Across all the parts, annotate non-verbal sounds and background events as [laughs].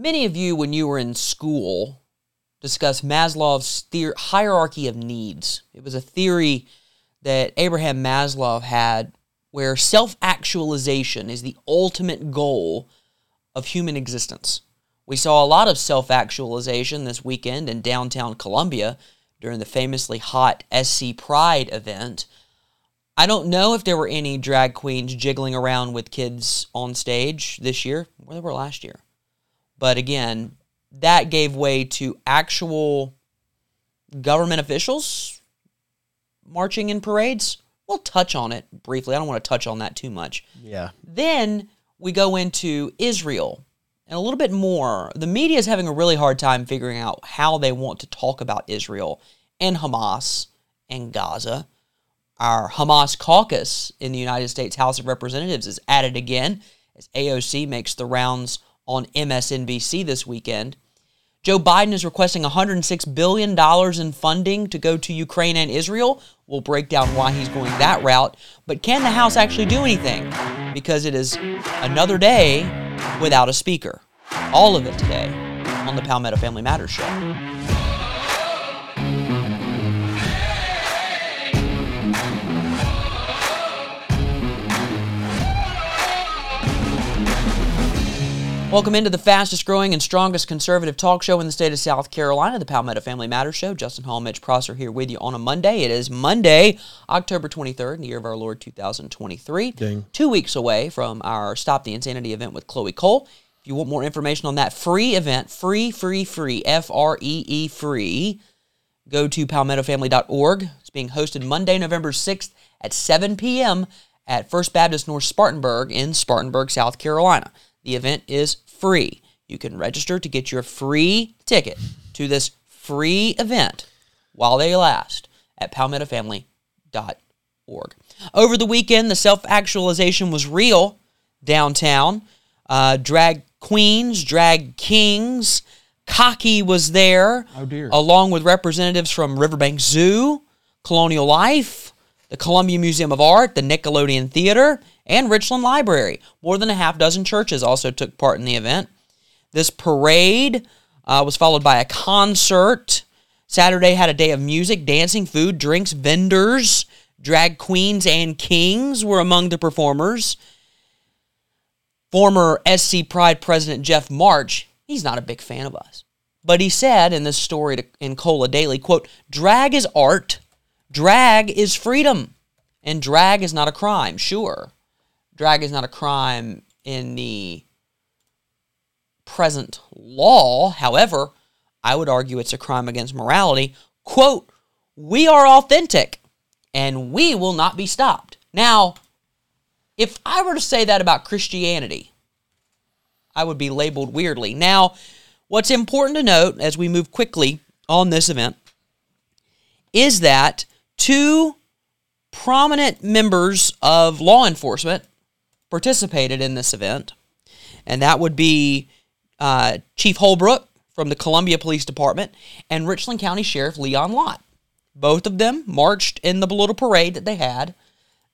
Many of you, when you were in school, discussed Maslow's theor- hierarchy of needs. It was a theory that Abraham Maslow had where self actualization is the ultimate goal of human existence. We saw a lot of self actualization this weekend in downtown Columbia during the famously hot SC Pride event. I don't know if there were any drag queens jiggling around with kids on stage this year, or they were last year. But again, that gave way to actual government officials marching in parades. We'll touch on it briefly. I don't want to touch on that too much. Yeah. Then we go into Israel and a little bit more. The media is having a really hard time figuring out how they want to talk about Israel and Hamas and Gaza. Our Hamas caucus in the United States House of Representatives is at it again as AOC makes the rounds on MSNBC this weekend. Joe Biden is requesting $106 billion in funding to go to Ukraine and Israel. We'll break down why he's going that route. But can the House actually do anything? Because it is another day without a speaker. All of it today on the Palmetto Family Matters Show. Welcome into the fastest growing and strongest conservative talk show in the state of South Carolina, the Palmetto Family Matters Show. Justin Hall, Mitch Prosser here with you on a Monday. It is Monday, October 23rd, in the year of our Lord 2023. Ding. Two weeks away from our Stop the Insanity event with Chloe Cole. If you want more information on that free event, free, free, free, F R E E free, go to palmettofamily.org. It's being hosted Monday, November 6th at 7 p.m. at First Baptist North Spartanburg in Spartanburg, South Carolina. The event is free. You can register to get your free ticket to this free event while they last at palmettofamily.org. Over the weekend, the self actualization was real downtown. Uh, drag queens, drag kings. Cocky was there, Oh, dear. along with representatives from Riverbank Zoo, Colonial Life, the Columbia Museum of Art, the Nickelodeon Theater, and Richland Library. More than a half dozen churches also took part in the event. This parade uh, was followed by a concert. Saturday had a day of music, dancing, food, drinks, vendors. Drag queens and kings were among the performers. Former SC Pride President Jeff March, he's not a big fan of us. But he said in this story to, in Cola Daily, quote, drag is art, drag is freedom, and drag is not a crime, sure. Drag is not a crime in the present law. However, I would argue it's a crime against morality. Quote, we are authentic and we will not be stopped. Now, if I were to say that about Christianity, I would be labeled weirdly. Now, what's important to note as we move quickly on this event is that two prominent members of law enforcement participated in this event, and that would be uh, Chief Holbrook from the Columbia Police Department and Richland County Sheriff Leon Lott. Both of them marched in the little parade that they had,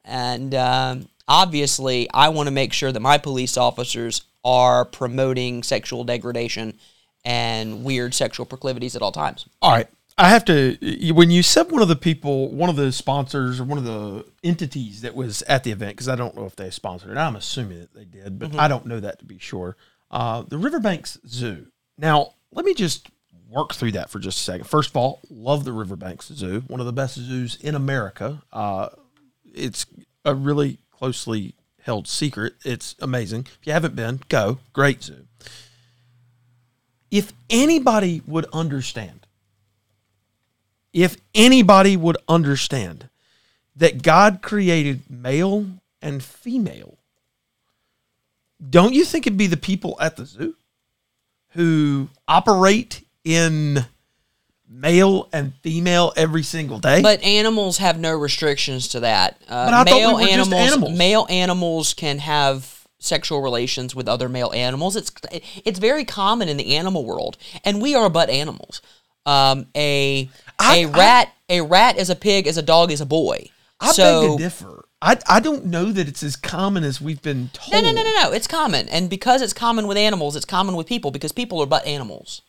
and um, obviously, I want to make sure that my police officers are promoting sexual degradation and weird sexual proclivities at all times. All right. I have to when you said one of the people, one of the sponsors or one of the entities that was at the event because I don't know if they sponsored it. I'm assuming that they did, but I don't know that to be sure. Uh, the Riverbanks Zoo. Now, let me just work through that for just a second. First of all, love the Riverbanks Zoo, one of the best zoos in America. Uh, it's a really closely held secret. It's amazing. If you haven't been, go. Great zoo. If anybody would understand if anybody would understand that God created male and female, don't you think it'd be the people at the zoo who operate in male and female every single day? But animals have no restrictions to that. Uh, But I thought we male just animals, animals. male animals can have sexual relations with other male animals. It's it's very common in the animal world, and we are but animals. Um, a I- a rat a rat is a pig, is a dog is a boy. I so beg to differ. I, I don't know that it's as common as we've been told. No, no, no, no, no. It's common, and because it's common with animals, it's common with people because people are but animals.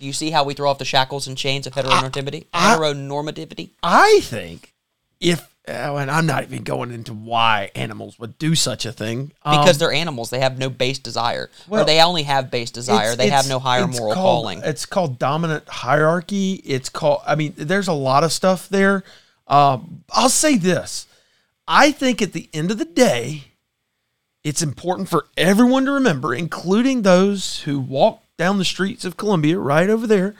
Do you see how we throw off the shackles and chains of heteronormativity? I- heteronormativity. I think if, and I'm not even going into why animals would do such a thing. um, Because they're animals, they have no base desire, or they only have base desire. it's- They have no higher moral called- calling. It's called dominant hierarchy. It's called. I mean, there's a lot of stuff there. Um, I'll say this: I think at the end of the day, it's important for everyone to remember, including those who walk down the streets of Columbia, right over there,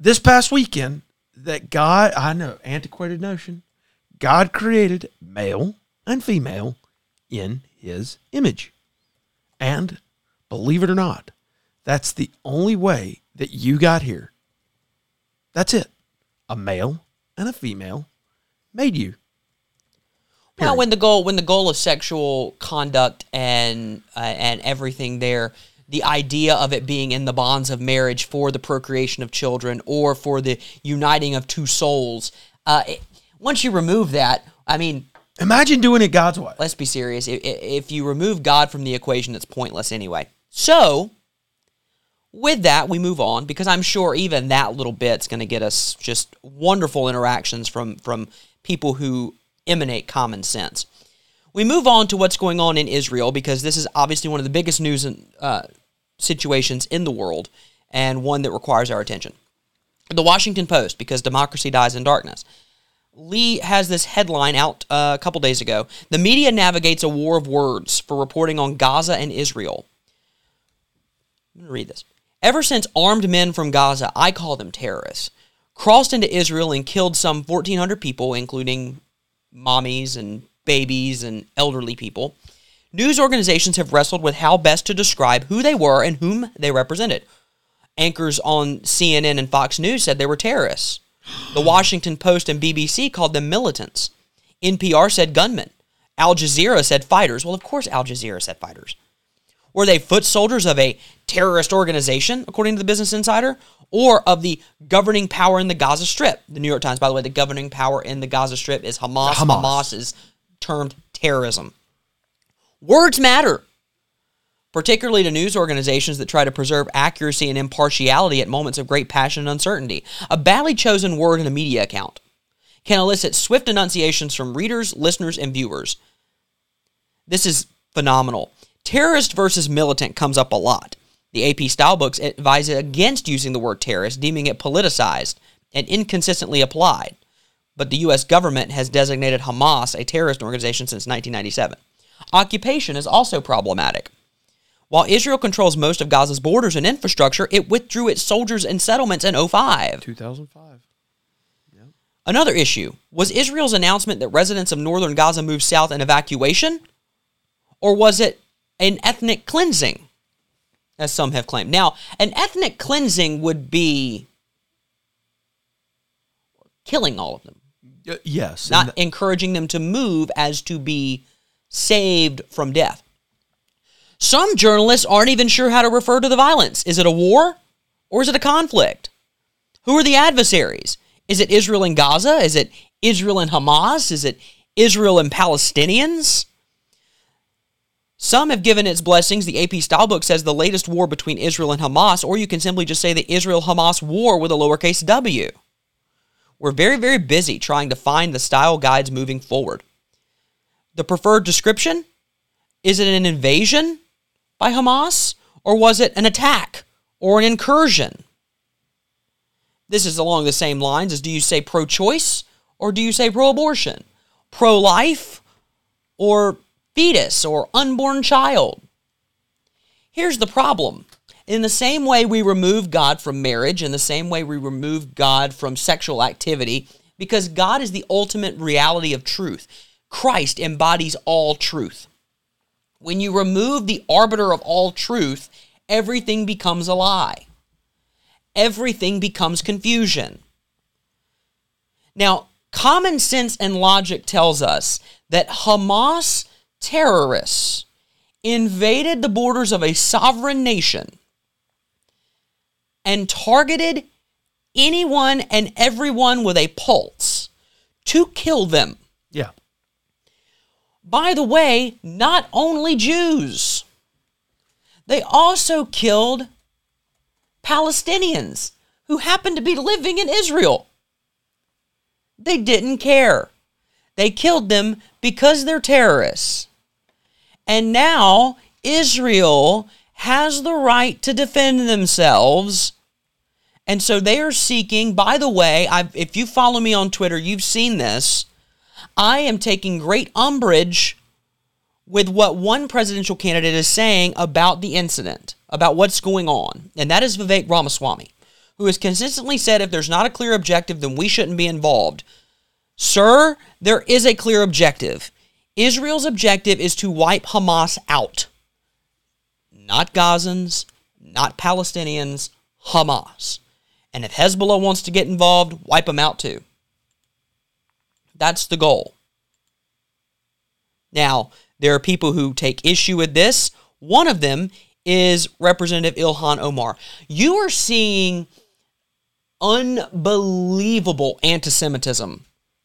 this past weekend, that God. I know, antiquated notion. God created male and female in His image, and believe it or not, that's the only way that you got here. That's it. A male and a female made you. Now, when the goal when the goal of sexual conduct and uh, and everything there, the idea of it being in the bonds of marriage for the procreation of children or for the uniting of two souls, uh, it- once you remove that, I mean, Imagine doing it God's way. let's be serious. If, if you remove God from the equation, it's pointless anyway. So, with that, we move on because I'm sure even that little bit's going to get us just wonderful interactions from from people who emanate common sense. We move on to what's going on in Israel because this is obviously one of the biggest news and, uh, situations in the world and one that requires our attention. The Washington Post, because democracy dies in darkness. Lee has this headline out uh, a couple days ago. The media navigates a war of words for reporting on Gaza and Israel. I'm going to read this. Ever since armed men from Gaza, I call them terrorists, crossed into Israel and killed some 1,400 people, including mommies and babies and elderly people, news organizations have wrestled with how best to describe who they were and whom they represented. Anchors on CNN and Fox News said they were terrorists. The Washington Post and BBC called them militants. NPR said gunmen. Al Jazeera said fighters. Well, of course, Al Jazeera said fighters. Were they foot soldiers of a terrorist organization, according to the Business Insider, or of the governing power in the Gaza Strip? The New York Times, by the way, the governing power in the Gaza Strip is Hamas. Hamas. Hamas is termed terrorism. Words matter, particularly to news organizations that try to preserve accuracy and impartiality at moments of great passion and uncertainty. A badly chosen word in a media account can elicit swift enunciations from readers, listeners, and viewers. This is phenomenal. Terrorist versus militant comes up a lot. The AP style books advise against using the word terrorist, deeming it politicized and inconsistently applied. But the U.S. government has designated Hamas a terrorist organization since 1997. Occupation is also problematic. While Israel controls most of Gaza's borders and infrastructure, it withdrew its soldiers and settlements in 05. 2005. Yep. Another issue was Israel's announcement that residents of northern Gaza moved south in evacuation? Or was it an ethnic cleansing, as some have claimed? Now, an ethnic cleansing would be killing all of them, Uh, yes. not encouraging them to move as to be saved from death. Some journalists aren't even sure how to refer to the violence. Is it a war or is it a conflict? Who are the adversaries? Is it Israel and Gaza? Is it Israel and Hamas? Is it Israel and Palestinians? Some have given its blessings. The AP Stylebook says the latest war between Israel and Hamas, or you can simply just say the Israel Hamas war with a lowercase w. We're very, very busy trying to find the style guides moving forward. The preferred description? Is it an invasion by Hamas? Or was it an attack or an incursion? This is along the same lines as do you say pro choice or do you say pro abortion? Pro life or fetus or unborn child? Here's the problem. In the same way we remove God from marriage, in the same way we remove God from sexual activity, because God is the ultimate reality of truth. Christ embodies all truth. When you remove the arbiter of all truth, everything becomes a lie. Everything becomes confusion. Now, common sense and logic tells us that Hamas terrorists invaded the borders of a sovereign nation and targeted anyone and everyone with a pulse to kill them. By the way, not only Jews, they also killed Palestinians who happened to be living in Israel. They didn't care. They killed them because they're terrorists. And now Israel has the right to defend themselves. And so they are seeking, by the way, I've, if you follow me on Twitter, you've seen this. I am taking great umbrage with what one presidential candidate is saying about the incident, about what's going on. And that is Vivek Ramaswamy, who has consistently said if there's not a clear objective, then we shouldn't be involved. Sir, there is a clear objective. Israel's objective is to wipe Hamas out. Not Gazans, not Palestinians, Hamas. And if Hezbollah wants to get involved, wipe them out too. That's the goal. Now, there are people who take issue with this. One of them is Representative Ilhan Omar. You are seeing unbelievable anti Semitism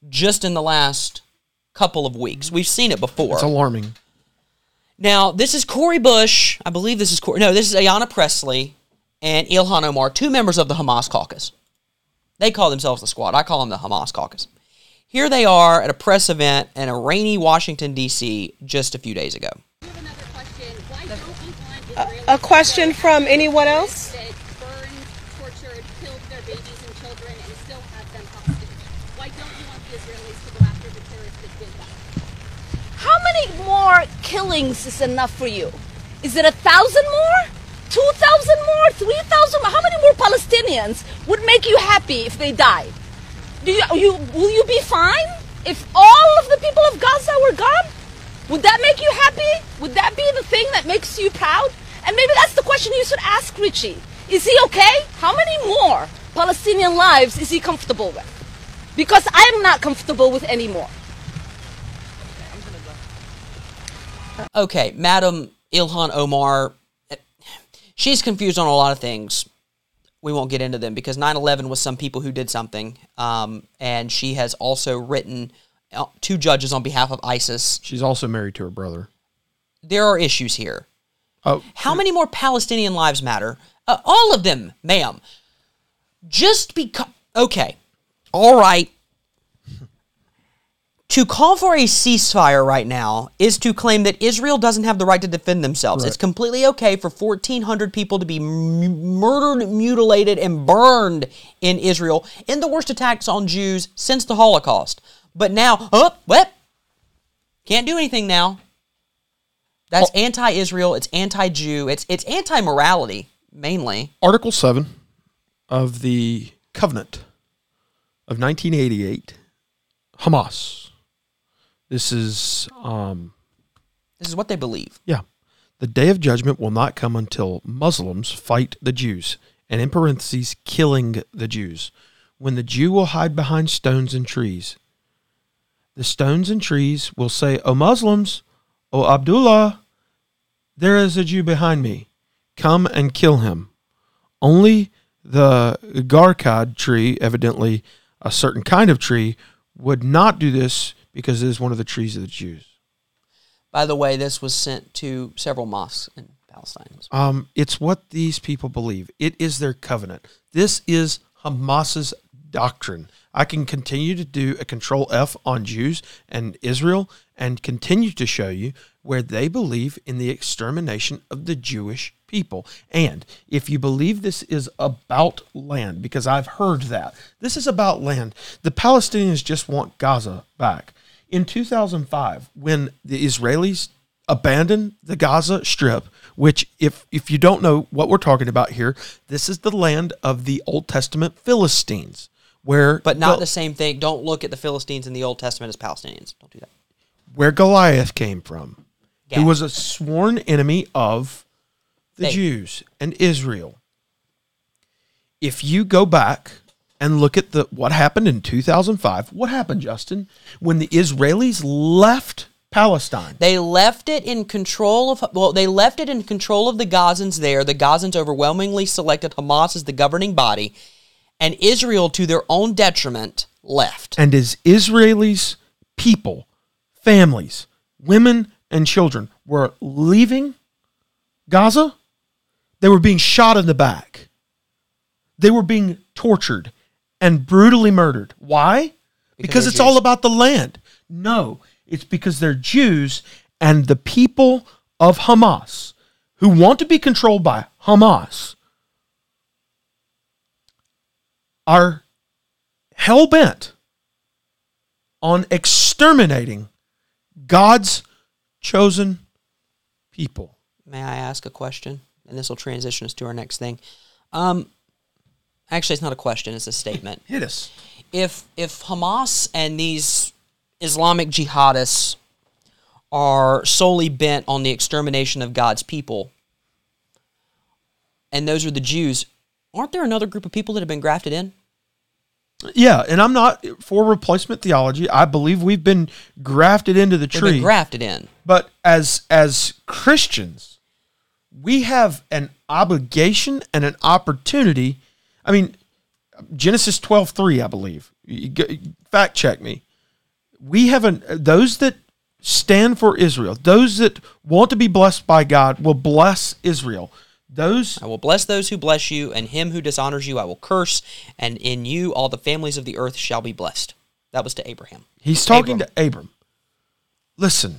just in the last couple of weeks. We've seen it before. It's alarming. Now, this is Cori Bush. I believe this is Cori. No, this is Ayanna Pressley and Ilhan Omar, two members of the Hamas caucus. They call themselves the squad. I call them the Hamas caucus. Here they are at a press event in a rainy Washington, D.C. just a few days ago. A question from anyone else? that burned, tortured, killed their babies and children and still have them hostage. Why don't you want the Israelis to go after the terrorists that did that? How many more killings is enough for you? Is it a thousand more? Two thousand more? Three thousand? How many more Palestinians would make you happy if they died? Do you, you will you be fine if all of the people of Gaza were gone? Would that make you happy? Would that be the thing that makes you proud? And maybe that's the question you should ask Richie. Is he okay? How many more Palestinian lives is he comfortable with? Because I'm not comfortable with any more. Okay, Madam Ilhan Omar, she's confused on a lot of things. We won't get into them because 9 11 was some people who did something. Um, and she has also written uh, two judges on behalf of ISIS. She's also married to her brother. There are issues here. Oh, How many more Palestinian lives matter? Uh, all of them, ma'am. Just because. Okay. All right. To call for a ceasefire right now is to claim that Israel doesn't have the right to defend themselves. It's completely okay for 1,400 people to be m- murdered, mutilated, and burned in Israel in the worst attacks on Jews since the Holocaust. But now, oh, what? Can't do anything now. That's anti-Israel. It's anti-Jew. It's it's anti-morality mainly. Article 7 of the Covenant of 1988, Hamas. This is, um, This is what they believe. yeah. The day of judgment will not come until Muslims fight the Jews, and in parentheses, killing the Jews. When the Jew will hide behind stones and trees, the stones and trees will say, O Muslims, O Abdullah, there is a Jew behind me. Come and kill him. Only the Gharqad tree, evidently a certain kind of tree, would not do this because it is one of the trees of the Jews. By the way, this was sent to several mosques in Palestine. Um, it's what these people believe. It is their covenant. This is Hamas's doctrine. I can continue to do a control F on Jews and Israel and continue to show you where they believe in the extermination of the Jewish people. And if you believe this is about land, because I've heard that, this is about land, the Palestinians just want Gaza back. In 2005, when the Israelis abandoned the Gaza Strip, which, if if you don't know what we're talking about here, this is the land of the Old Testament Philistines, where But not Go- the same thing. Don't look at the Philistines in the Old Testament as Palestinians. Don't do that. where Goliath came from, who Gath. was a sworn enemy of the They- Jews and Israel. If you go back and look at the what happened in 2005, what happened, Justin, when the Israelis left Palestine? They left it in control of well, they left it in control of the Gazans there. The Gazans overwhelmingly selected Hamas as the governing body, and Israel, to their own detriment, left. And as Israelis people, families, women, and children were leaving Gaza, they were being shot in the back. They were being tortured and brutally murdered. Why? Because, they're it's all about the land. No, it's because they're Jews and the people of Hamas who want to be controlled by Hamas are hell bent on exterminating God's chosen people. May I ask a question? And this will transition us to our next thing. Um, actually, it's not a question; it's a statement. Hit us. if if Hamas and these Islamic jihadists are solely bent on the extermination of God's people, and those are the Jews, aren't there another group of people that have been grafted in? Yeah, and I'm not for replacement theology. I believe we've been grafted into the tree. been grafted in. But as as Christians, we have an obligation and an opportunity. I mean, Genesis twelve three, I believe. Fact check me. We have an those that stand for Israel, those that want to be blessed by God, will bless Israel. Those I will bless those who bless you, and him who dishonors you I will curse, and in you all the families of the earth shall be blessed. That was to Abraham. He's talking Abram. to Abram. Listen,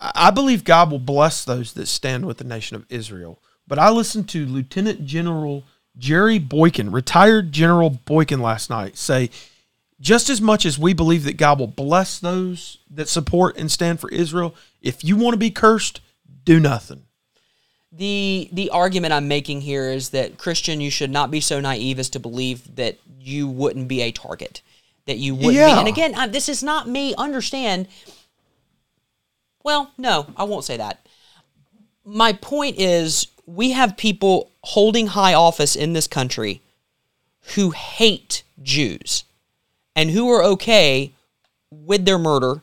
I I believe God will bless those that stand with the nation of Israel. But I listened to Lieutenant General Jerry Boykin, retired General Boykin, last night say, just as much as we believe that God will bless those that support and stand for Israel, if you want to be cursed, do nothing. the the argument I'm making here is that Christian, you should not be so naive as to believe that you wouldn't be a target, that you wouldn't be. And again, I, this is not me. Understand? Well, no, I won't say that. My point is, we have people holding high office in this country who hate Jews and who are okay with their murder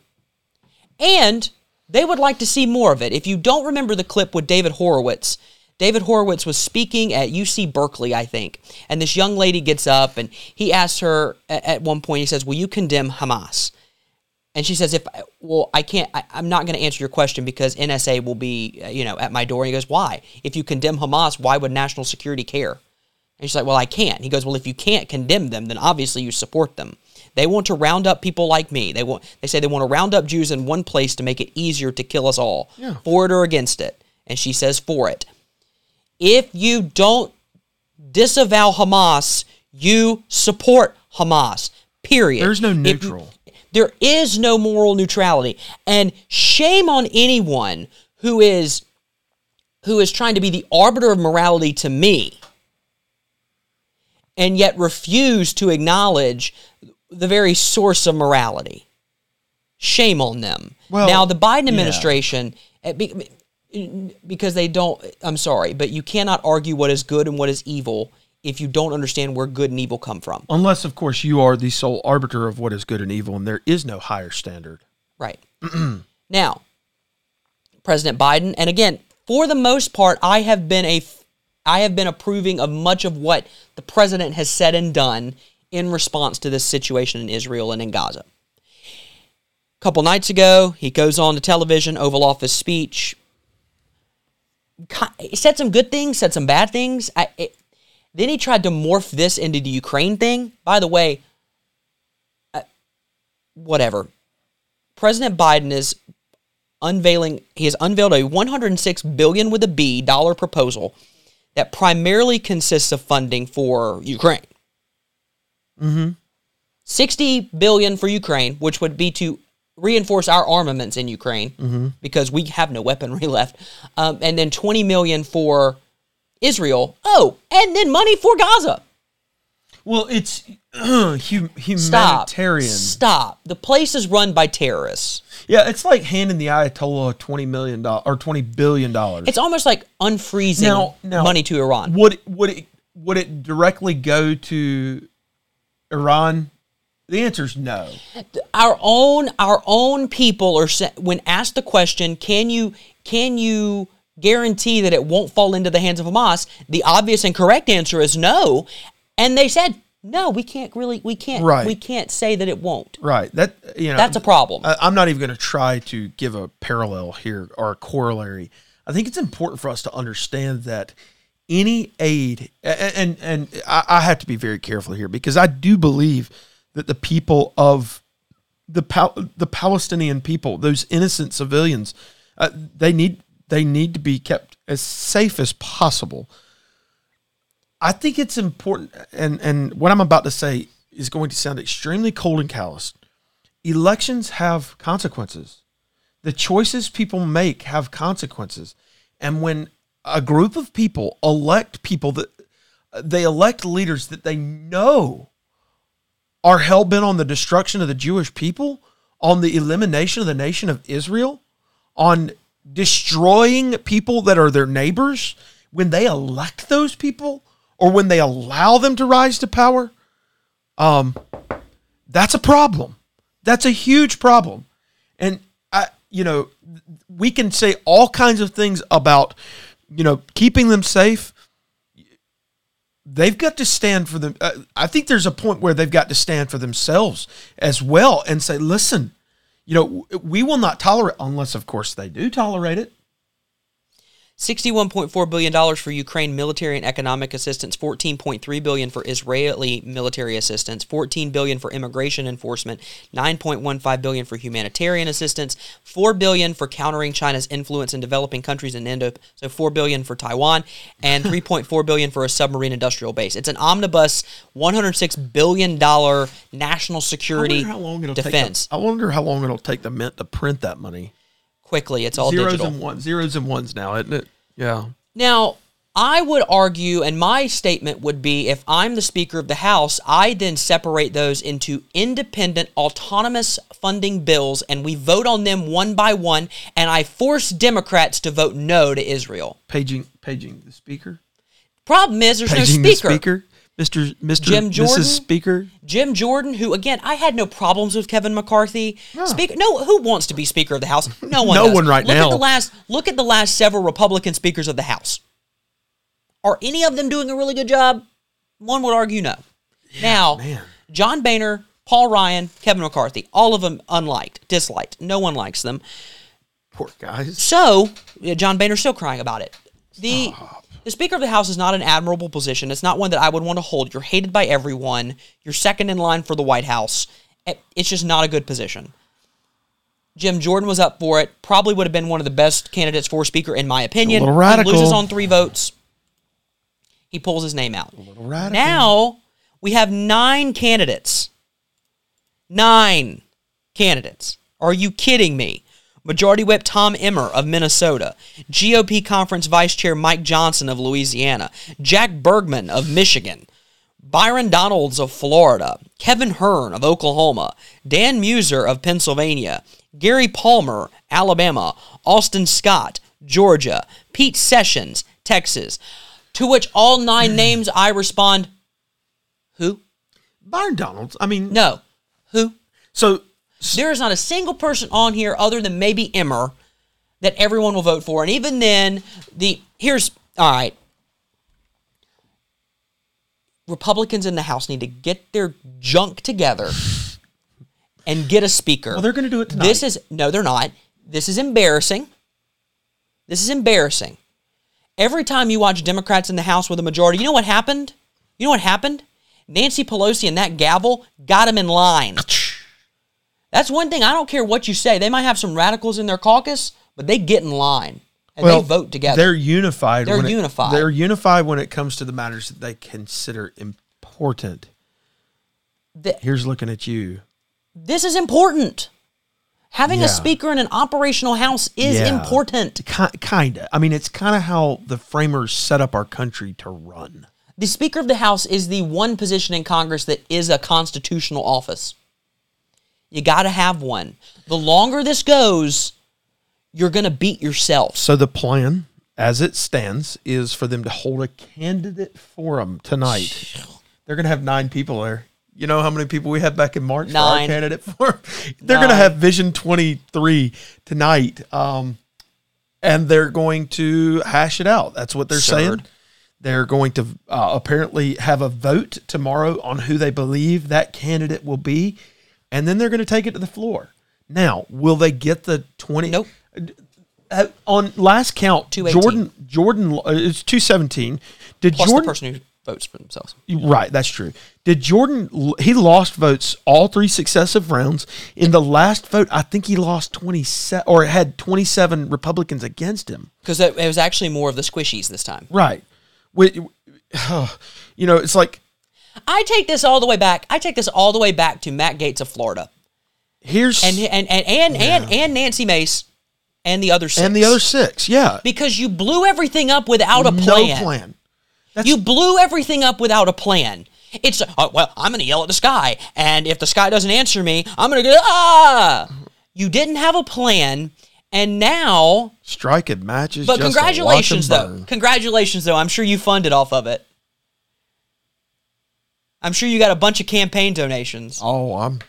and they would like to see more of it. If you don't remember the clip with David Horowitz, David Horowitz was speaking at UC Berkeley, I think, and this young lady gets up and he asks her at one point, he says, Will you condemn Hamas? And she says, "If well, I can't. I, I'm not going to answer your question because NSA will be, uh, you know, at my door." And he goes, "Why? If you condemn Hamas, why would national security care?" And she's like, "Well, I can't." He goes, "Well, if you can't condemn them, then obviously you support them. They want to round up people like me. They want. They say they want to round up Jews in one place to make it easier to kill us all. For it or against it." And she says, "For it. If you don't disavow Hamas, you support Hamas. Period. There's no If- neutral. There is no moral neutrality, and shame on anyone who is who is trying to be the arbiter of morality to me, and yet refuse to acknowledge the very source of morality. Shame on them. Well, now the Biden administration. Eh, be- because they don't I'm sorry, but you cannot argue what is good and what is evil if you don't understand where good and evil come from. Unless, of course, you are the sole arbiter of what is good and evil, and there is no higher standard. Right. [clears throat] now, President Biden, and again, for the most part, I have been a I have been approving of much of what the president has said and done in response to this situation in Israel and in Gaza. A couple nights ago, he goes on to television, Oval Office speech. He said some good things, said some bad things. I, it, then he tried to morph this into the Ukraine thing. By the way, uh, whatever. President Biden is unveiling he has unveiled a 106 billion with a B dollar proposal that primarily consists of funding for Ukraine. Mm-hmm. 60 billion for Ukraine, which would be to reinforce our armaments in Ukraine because we have no weaponry [laughs] left. Um, and then 20 million for Israel. Oh, and then money for Gaza. Well, it's [clears throat] hum, Stop. humanitarian. Stop. The place is run by terrorists. Yeah, it's like handing the Ayatollah twenty million dollars or twenty billion dollars. It's almost like unfreezing Now- now- money to Iran. Would would it would it directly go to Iran? The answer is no. Our own our own people are when asked the question, can you can you guarantee that it won't fall into the hands of Hamas? The obvious and correct answer is no. And they said No, we can't really. We can't. Right. We can't say that it won't. Right. That you know That's a problem. I, I'm not even going to try to give a parallel here or a corollary. I think it's important for us to understand that any aid, and and, and I, I have to be very careful here because I do believe that the people of the Pal- the Palestinian people, those innocent civilians, uh, they need they need to be kept as safe as possible. I think it's important, and and what I'm about to say is going to sound extremely cold and callous. Elections have consequences. The choices people make have consequences, and when a group of people elect people that they elect leaders that they know are hell bent on the destruction of the Jewish people, on the elimination of the nation of Israel, on destroying people that are their neighbors, when they elect those people or when they allow them to rise to power, um, that's a problem. That's a huge problem. And I, you know, we can say all kinds of things about, you know, keeping them safe. They've got to stand for them. Uh, I think there's a point where they've got to stand for themselves as well and say, listen, you know, we will not tolerate, unless, of course, they do tolerate it. $61.4 billion for Ukraine military and economic assistance, 14.3 billion for Israeli military assistance, 14 billion for immigration enforcement, 9.15 billion for humanitarian assistance, 4 billion for countering China's influence in developing countries in Indo, so 4 billion for Taiwan, and [laughs] 3.4 billion for a submarine industrial base. It's an omnibus $106 billion national security I wonder how long it'll defense. Them, I wonder how long it'll take the Mint to print that money. Quickly, it's all zeros digital. and ones, zeros and ones now, isn't it? Yeah. Now, I would argue, and my statement would be if I'm the Speaker of the House, I then separate those into independent, autonomous funding bills, and we vote on them one by one, and I force Democrats to vote no to Israel. Paging, paging the speaker. Problem is, there's Paging no the speaker. Speaker. Mr. Mr. Jim Jordan? Mrs. Speaker. Jim Jordan, who again, I had no problems with Kevin McCarthy. Speaker, no, who wants to be Speaker of the House? [laughs] No one. No does. one right look now. At the last, look at the last several Republican speakers of the House. Are any of them doing a really good job? One would argue no. now, man. John Boehner, Paul Ryan, Kevin McCarthy, all of them unliked, disliked. No one likes them. Poor guys. So, yeah, John Boehner's still crying about it. The the Speaker of the House is not an admirable position. It's not one that I would want to hold. You're hated by everyone. You're second in line for the White House. Eh, it's just not a good position. Jim Jordan was up for it. Probably would have been one of the best candidates for Speaker, in my opinion. He loses on three votes. He pulls his name out. Now we have nine candidates. Nine candidates. Are you kidding me? Majority Whip Tom Emmer of Minnesota, GOP Conference Vice Chair Mike Johnson of Louisiana, Jack Bergman of Michigan, Byron Donalds of Florida, Kevin Hern of Oklahoma, Dan Meuser of Pennsylvania, Gary Palmer, Alabama, Austin Scott, Georgia, Pete Sessions, Texas. To which all nine [clears throat] names I respond, who? Byron Donalds. I mean, No. Who? so There is not a single person on here other than maybe Emmer that everyone will vote for. And even then, the here's all right. Republicans in the House need to get their junk together and get a speaker. Well, they're gonna do it tonight. This is no, they're not. This is embarrassing. This is embarrassing. Every time you watch Democrats in the House with a majority, you know what happened? You know what happened? Nancy Pelosi and that gavel got him in line. That's one thing. I don't care what you say. They might have some radicals in their caucus, but they get in line and well, they vote together. They're unified. They're when it- unified. they're unified when it comes to the matters that they consider important. The- Here's looking at you. this is important. Having Yeah. a speaker in an operational house is Yeah. important. Kind of. I mean, it's kind of how the framers set up our country to run. The Speaker of the House is the one position in Congress that is a constitutional office. You got to have one. The longer this goes, you're going to beat yourself. So the plan, as it stands, is for them to hold a candidate forum tonight. [sighs] They're going to have nine people there. You know how many people we had back in March for our candidate forum? [laughs] They're going to have Vision 23 tonight. Um, and they're going to hash it out. That's what they're saying. They're going to uh, apparently have a vote tomorrow on who they believe that candidate will be, and then they're going to take it to the floor. Now, will they get the twenty? Nope. Uh, on last count, Jordan Jordan uh, it's two seventeen. Did Plus Jordan the person who votes for themselves. Right, that's true. Did Jordan? He lost votes all three successive rounds. In the last vote, I think he lost twenty seven, or had twenty seven Republicans against him. Because it, was actually more of the squishies this time. Right. Wait, [sighs] you know, it's like I take this all the way back. I take this all the way back to Matt Gaetz of Florida. here's And and and and, and, and Nancy Mace and the other six. and the other six. Yeah, because you blew everything up without a plan. no plan. That's, You blew everything up without a plan. It's uh, well, I'm going to yell at the sky, and if the sky doesn't answer me, I'm going to go ah. You didn't have a plan, and now, strike striking matches. but just to watch 'em congratulations though. Congratulations though. I'm sure you funded off of it. I'm sure you got a bunch of campaign donations Oh, I'm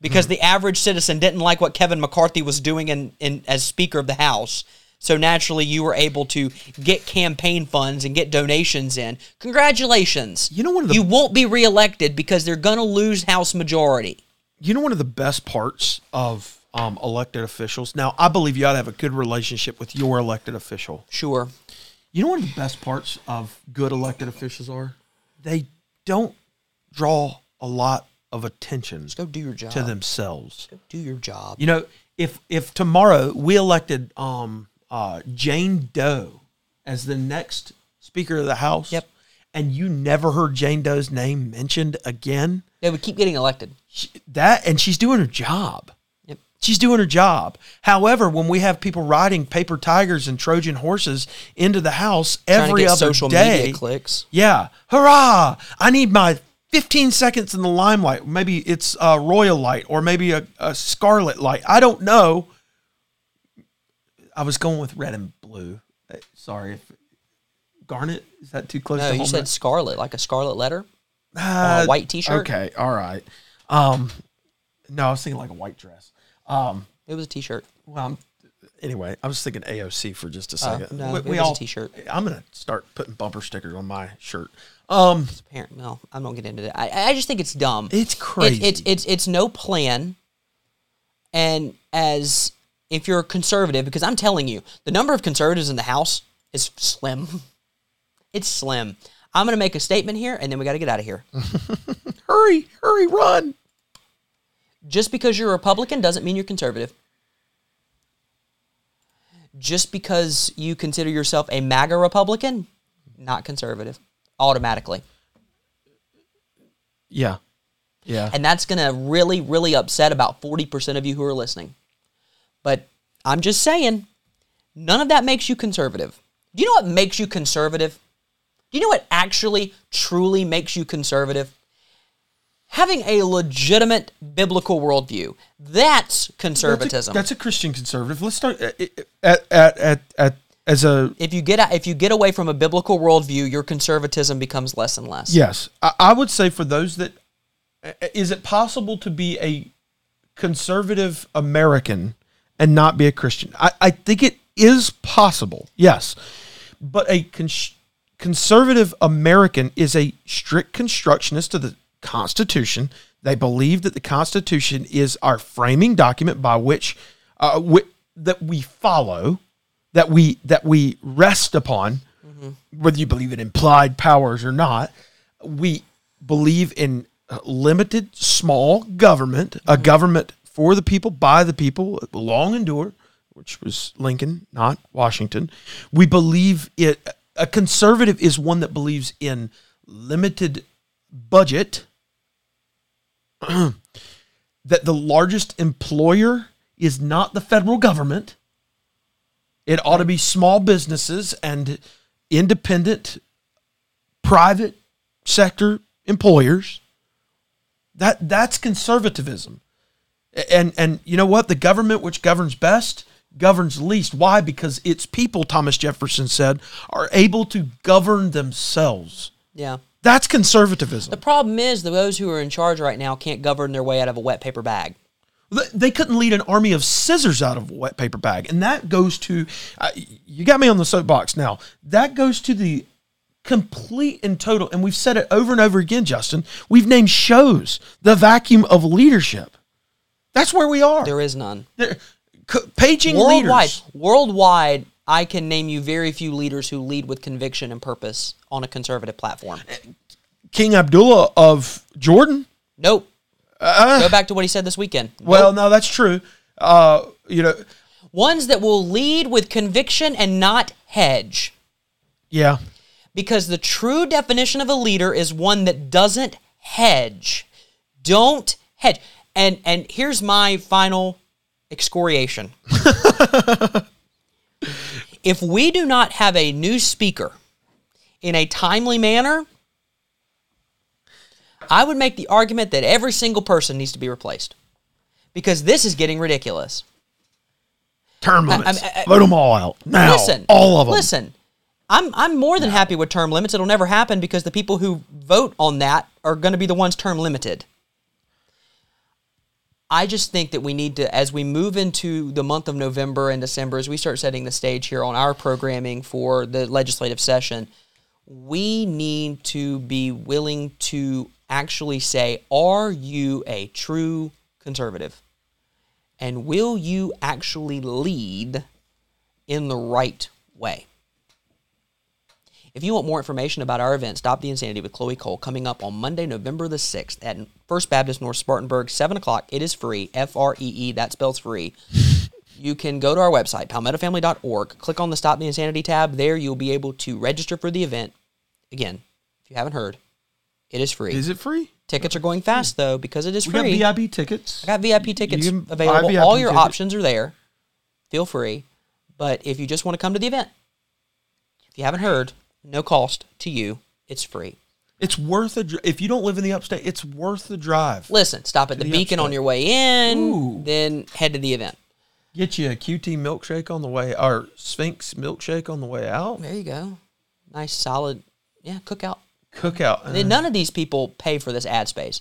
because the average citizen didn't like what Kevin McCarthy was doing in, in as Speaker of the House. So naturally, you were able to get campaign funds and get donations in. Congratulations! You know one of the- you won't be reelected because they're going to lose House majority. you know one of the best parts of um, elected officials. Now, I believe you ought to have a good relationship with your elected official. Sure, You know what the best parts of good elected officials are? They don't draw a lot of attention go do your job. to themselves. Go do your job. You know, if if tomorrow we elected um uh Jane Doe as the next Speaker of the House, Yep. and you never heard Jane Doe's name mentioned again, They would keep getting elected. she, that and she's doing her job. She's doing her job. However, when we have people riding paper tigers and Trojan horses into the house every other social day, media clicks. yeah, hurrah! I need my 15 seconds in the limelight. Maybe it's a royal light or maybe a, a scarlet light. I don't know. I was going with red and blue. Uh, Sorry if garnet is that too close No, to you home? said scarlet, like a scarlet letter. Uh, a white T-shirt? Okay, all right. Um, no, I was thinking like a white dress. Um, It was a T-shirt. well, I'm, anyway, I was thinking AOC for just a second. no, it was a t-shirt. I'm gonna start putting bumper stickers on my shirt. Um, Parent, no, I don't get into that. I, I just think it's dumb. It's crazy. it's it's it's no plan. And as if you're a conservative, because I'm telling you, the number of conservatives in the House is slim. [laughs] It's slim. I'm going to make a statement here, and then we got to get out of here. [laughs] [laughs] hurry, hurry, run. Just because you're a Republican doesn't mean you're conservative. Just because you consider yourself a MAGA Republican, not conservative, automatically. Yeah, yeah. And that's going to really, really upset about 40% of you who are listening. But I'm just saying, none of that makes you conservative. Do you know what makes you conservative? Do you know what actually, truly makes you conservative? Having a legitimate biblical worldview. That's conservatism. That's a, that's a Christian conservative. Let's start uh, at uh, at at, at, at as a if you get if you get away from a biblical worldview, your conservatism becomes less and less. yes. I, I would say for those that uh, is it possible to be a conservative American and not be a Christian? I, I think it is possible. Yes, but a cons- conservative American is a strict constructionist of the Constitution. They believe that the Constitution is our framing document by which uh, wi- that we follow, that we that we rest upon, whether you believe in implied powers or not. We believe in limited, small government, a government for the people, by the people, long endure, which was Lincoln, not Washington. We believe it. A conservative is one that believes in limited budget, [clears throat] that the largest employer is not the federal government. It ought to be small businesses and independent private sector employers. That that's conservatism. And and you know what? The government which governs best governs least. Why? Because its people, Thomas Jefferson said, are able to govern themselves. Yeah. That's conservatism. The problem is that those who are in charge right now can't govern their way out of a wet paper bag. They couldn't lead an army of scissors out of a wet paper bag. And that goes to, uh, you got me on the soapbox now. That goes to the complete and total, and we've said it over and over again, Justin. We've named shows the vacuum of leadership. That's where we are. There is none. There- c- paging Worldwide, leaders. worldwide, I can name you very few leaders who lead with conviction and purpose on a conservative platform. King Abdullah of Jordan. Nope. Go back to what he said this weekend. Uh, Well, no, that's true. Uh, you know, ones that will lead with conviction and not hedge. yeah. Because the true definition of a leader is one that doesn't hedge. Don't hedge. And and here's my final excoriation. [laughs] if we do not have a new speaker in a timely manner, I would make the argument that every single person needs to be replaced. Because this is getting ridiculous. Term limits. I- I- Vote them all out now. Listen, all of them. Listen, I'm I'm more than happy with term limits. It'll never happen because the people who vote on that are going to be the ones term limited. I just think that we need to, as we move into the month of November and December, as we start setting the stage here on our programming for the legislative session, we need to be willing to actually say, are you a true conservative? And will you actually lead in the right way? If you want more information about our event, Stop the Insanity with Chloe Cole, coming up on Monday, November the 6th at First Baptist North Spartanburg, 7 o'clock. It is free, F R E E, that spells free. [laughs] You can go to our website, palmettofamily.org, click on the Stop the Insanity tab. There you'll be able to register for the event. Again, if you haven't heard, it is free. Is it free? Tickets are going fast, hmm. though, because it is We free. got VIP tickets. I got VIP tickets You available. VIP All your tickets. options are there. Feel free. But if you just want to come to the event, if you haven't heard, no cost to you. It's free. It's worth a. dr- If you don't live in the upstate, it's worth the drive. Listen, stop at the, the beacon on your way in, Ooh. then head to the event. Get you a QT milkshake on the way, or Sphinx milkshake on the way out. There you go. Nice, solid, yeah, cookout. Cookout. Uh, None of these people pay for this ad space.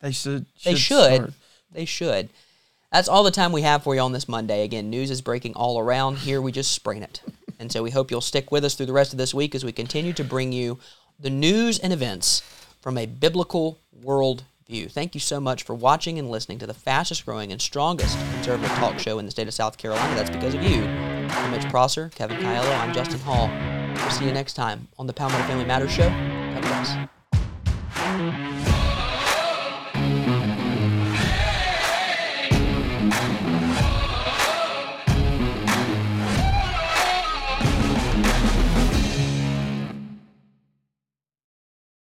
they should. They should. start. They should. That's all the time we have for you on this Monday. Again, news is breaking all around. Here we just spring it. [laughs] And so we hope you'll stick with us through the rest of this week as we continue to bring you the news and events from a biblical world view. Thank you so much for watching and listening to the fastest growing and strongest conservative talk show in the state of South Carolina. That's because of you. I'm Mitch Prosser, Kevin Coelho, I'm Justin Hall. We'll see you next time on the Palmetto Family Matters Show. God bless.